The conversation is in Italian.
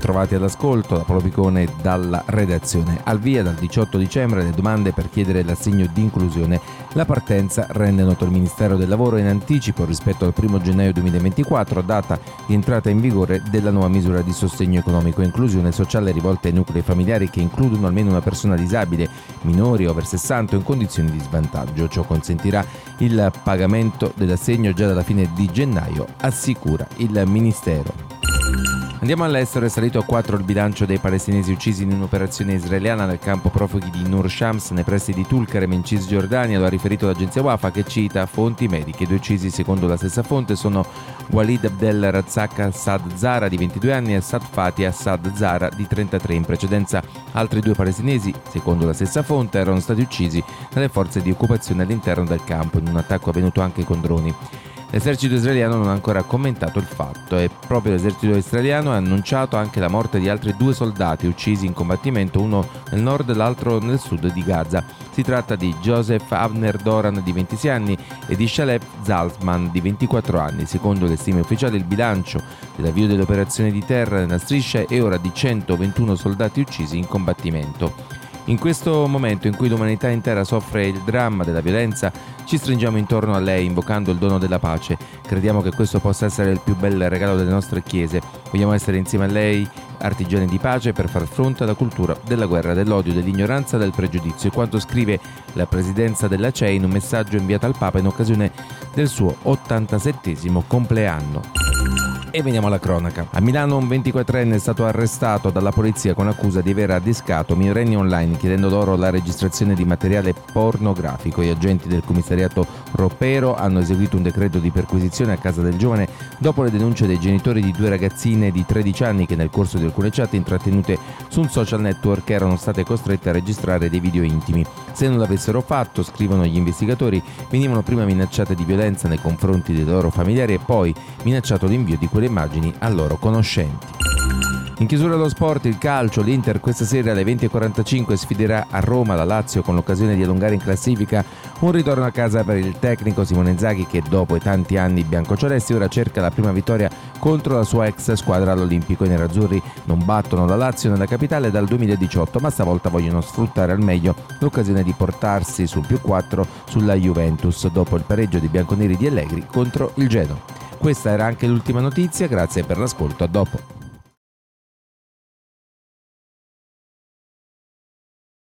Bentrovati all'ascolto da Paolo Picone dalla redazione. Al via dal 18 dicembre le domande per chiedere l'assegno di inclusione. La partenza rende noto il Ministero del Lavoro in anticipo rispetto al 1 gennaio 2024, data di entrata in vigore della nuova misura di sostegno economico e inclusione sociale rivolta ai nuclei familiari che includono almeno una persona disabile, minori over 60 o in condizioni di svantaggio. Ciò consentirà il pagamento dell'assegno già dalla fine di gennaio, assicura il Ministero. Andiamo all'estero, è salito a 4 il bilancio dei palestinesi uccisi in un'operazione israeliana nel campo profughi di Nur Shams nei pressi di Tulkarem in Cisgiordania, lo ha riferito l'agenzia Wafa che cita fonti mediche. I due uccisi secondo la stessa fonte sono Walid Abdel Razak Assad Zara di 22 anni e Sad Fatih Assad Zara di 33. In precedenza altri due palestinesi, secondo la stessa fonte, erano stati uccisi dalle forze di occupazione all'interno del campo in un attacco avvenuto anche con droni. L'esercito israeliano non ha ancora commentato il fatto e proprio l'esercito israeliano ha annunciato anche la morte di altri due soldati uccisi in combattimento, uno nel nord e l'altro nel sud di Gaza. Si tratta di Joseph Avner Doran di 26 anni e di Shalef Zaltman di 24 anni. Secondo le stime ufficiali il bilancio dell'avvio dell'operazione di terra nella striscia è ora di 121 soldati uccisi in combattimento. In questo momento in cui l'umanità intera soffre il dramma della violenza, ci stringiamo intorno a lei invocando il dono della pace. Crediamo che questo possa essere il più bel regalo delle nostre chiese. Vogliamo essere insieme a lei artigiani di pace per far fronte alla cultura della guerra, dell'odio, dell'ignoranza, del pregiudizio, quanto scrive la presidenza della CEI in un messaggio inviato al Papa in occasione del suo 87 compleanno. E veniamo alla cronaca. A Milano un 24enne è stato arrestato dalla polizia con accusa di aver addiscato minorenni online chiedendo loro la registrazione di materiale pornografico. Gli agenti del commissariato Ropero hanno eseguito un decreto di perquisizione a casa del giovane dopo le denunce dei genitori di due ragazzine di 13 anni che nel corso di alcune chat intrattenute su un social network erano state costrette a registrare dei video intimi. Se non l'avessero fatto, scrivono gli investigatori, venivano prima minacciate di violenza nei confronti dei loro familiari e poi minacciato l'invio di quelle immagini a loro conoscenti. In chiusura dello sport, il calcio, l'Inter questa sera alle 20.45 sfiderà a Roma la Lazio con l'occasione di allungare in classifica un ritorno a casa per il tecnico Simone Zaghi che dopo i tanti anni biancocelesti ora cerca la prima vittoria contro la sua ex squadra all'Olimpico. I nerazzurri non battono la Lazio nella capitale dal 2018 ma stavolta vogliono sfruttare al meglio l'occasione di portarsi sul più 4 sulla Juventus dopo il pareggio dei bianconeri di Allegri contro il Genoa. Questa era anche l'ultima notizia, grazie per l'ascolto, a dopo.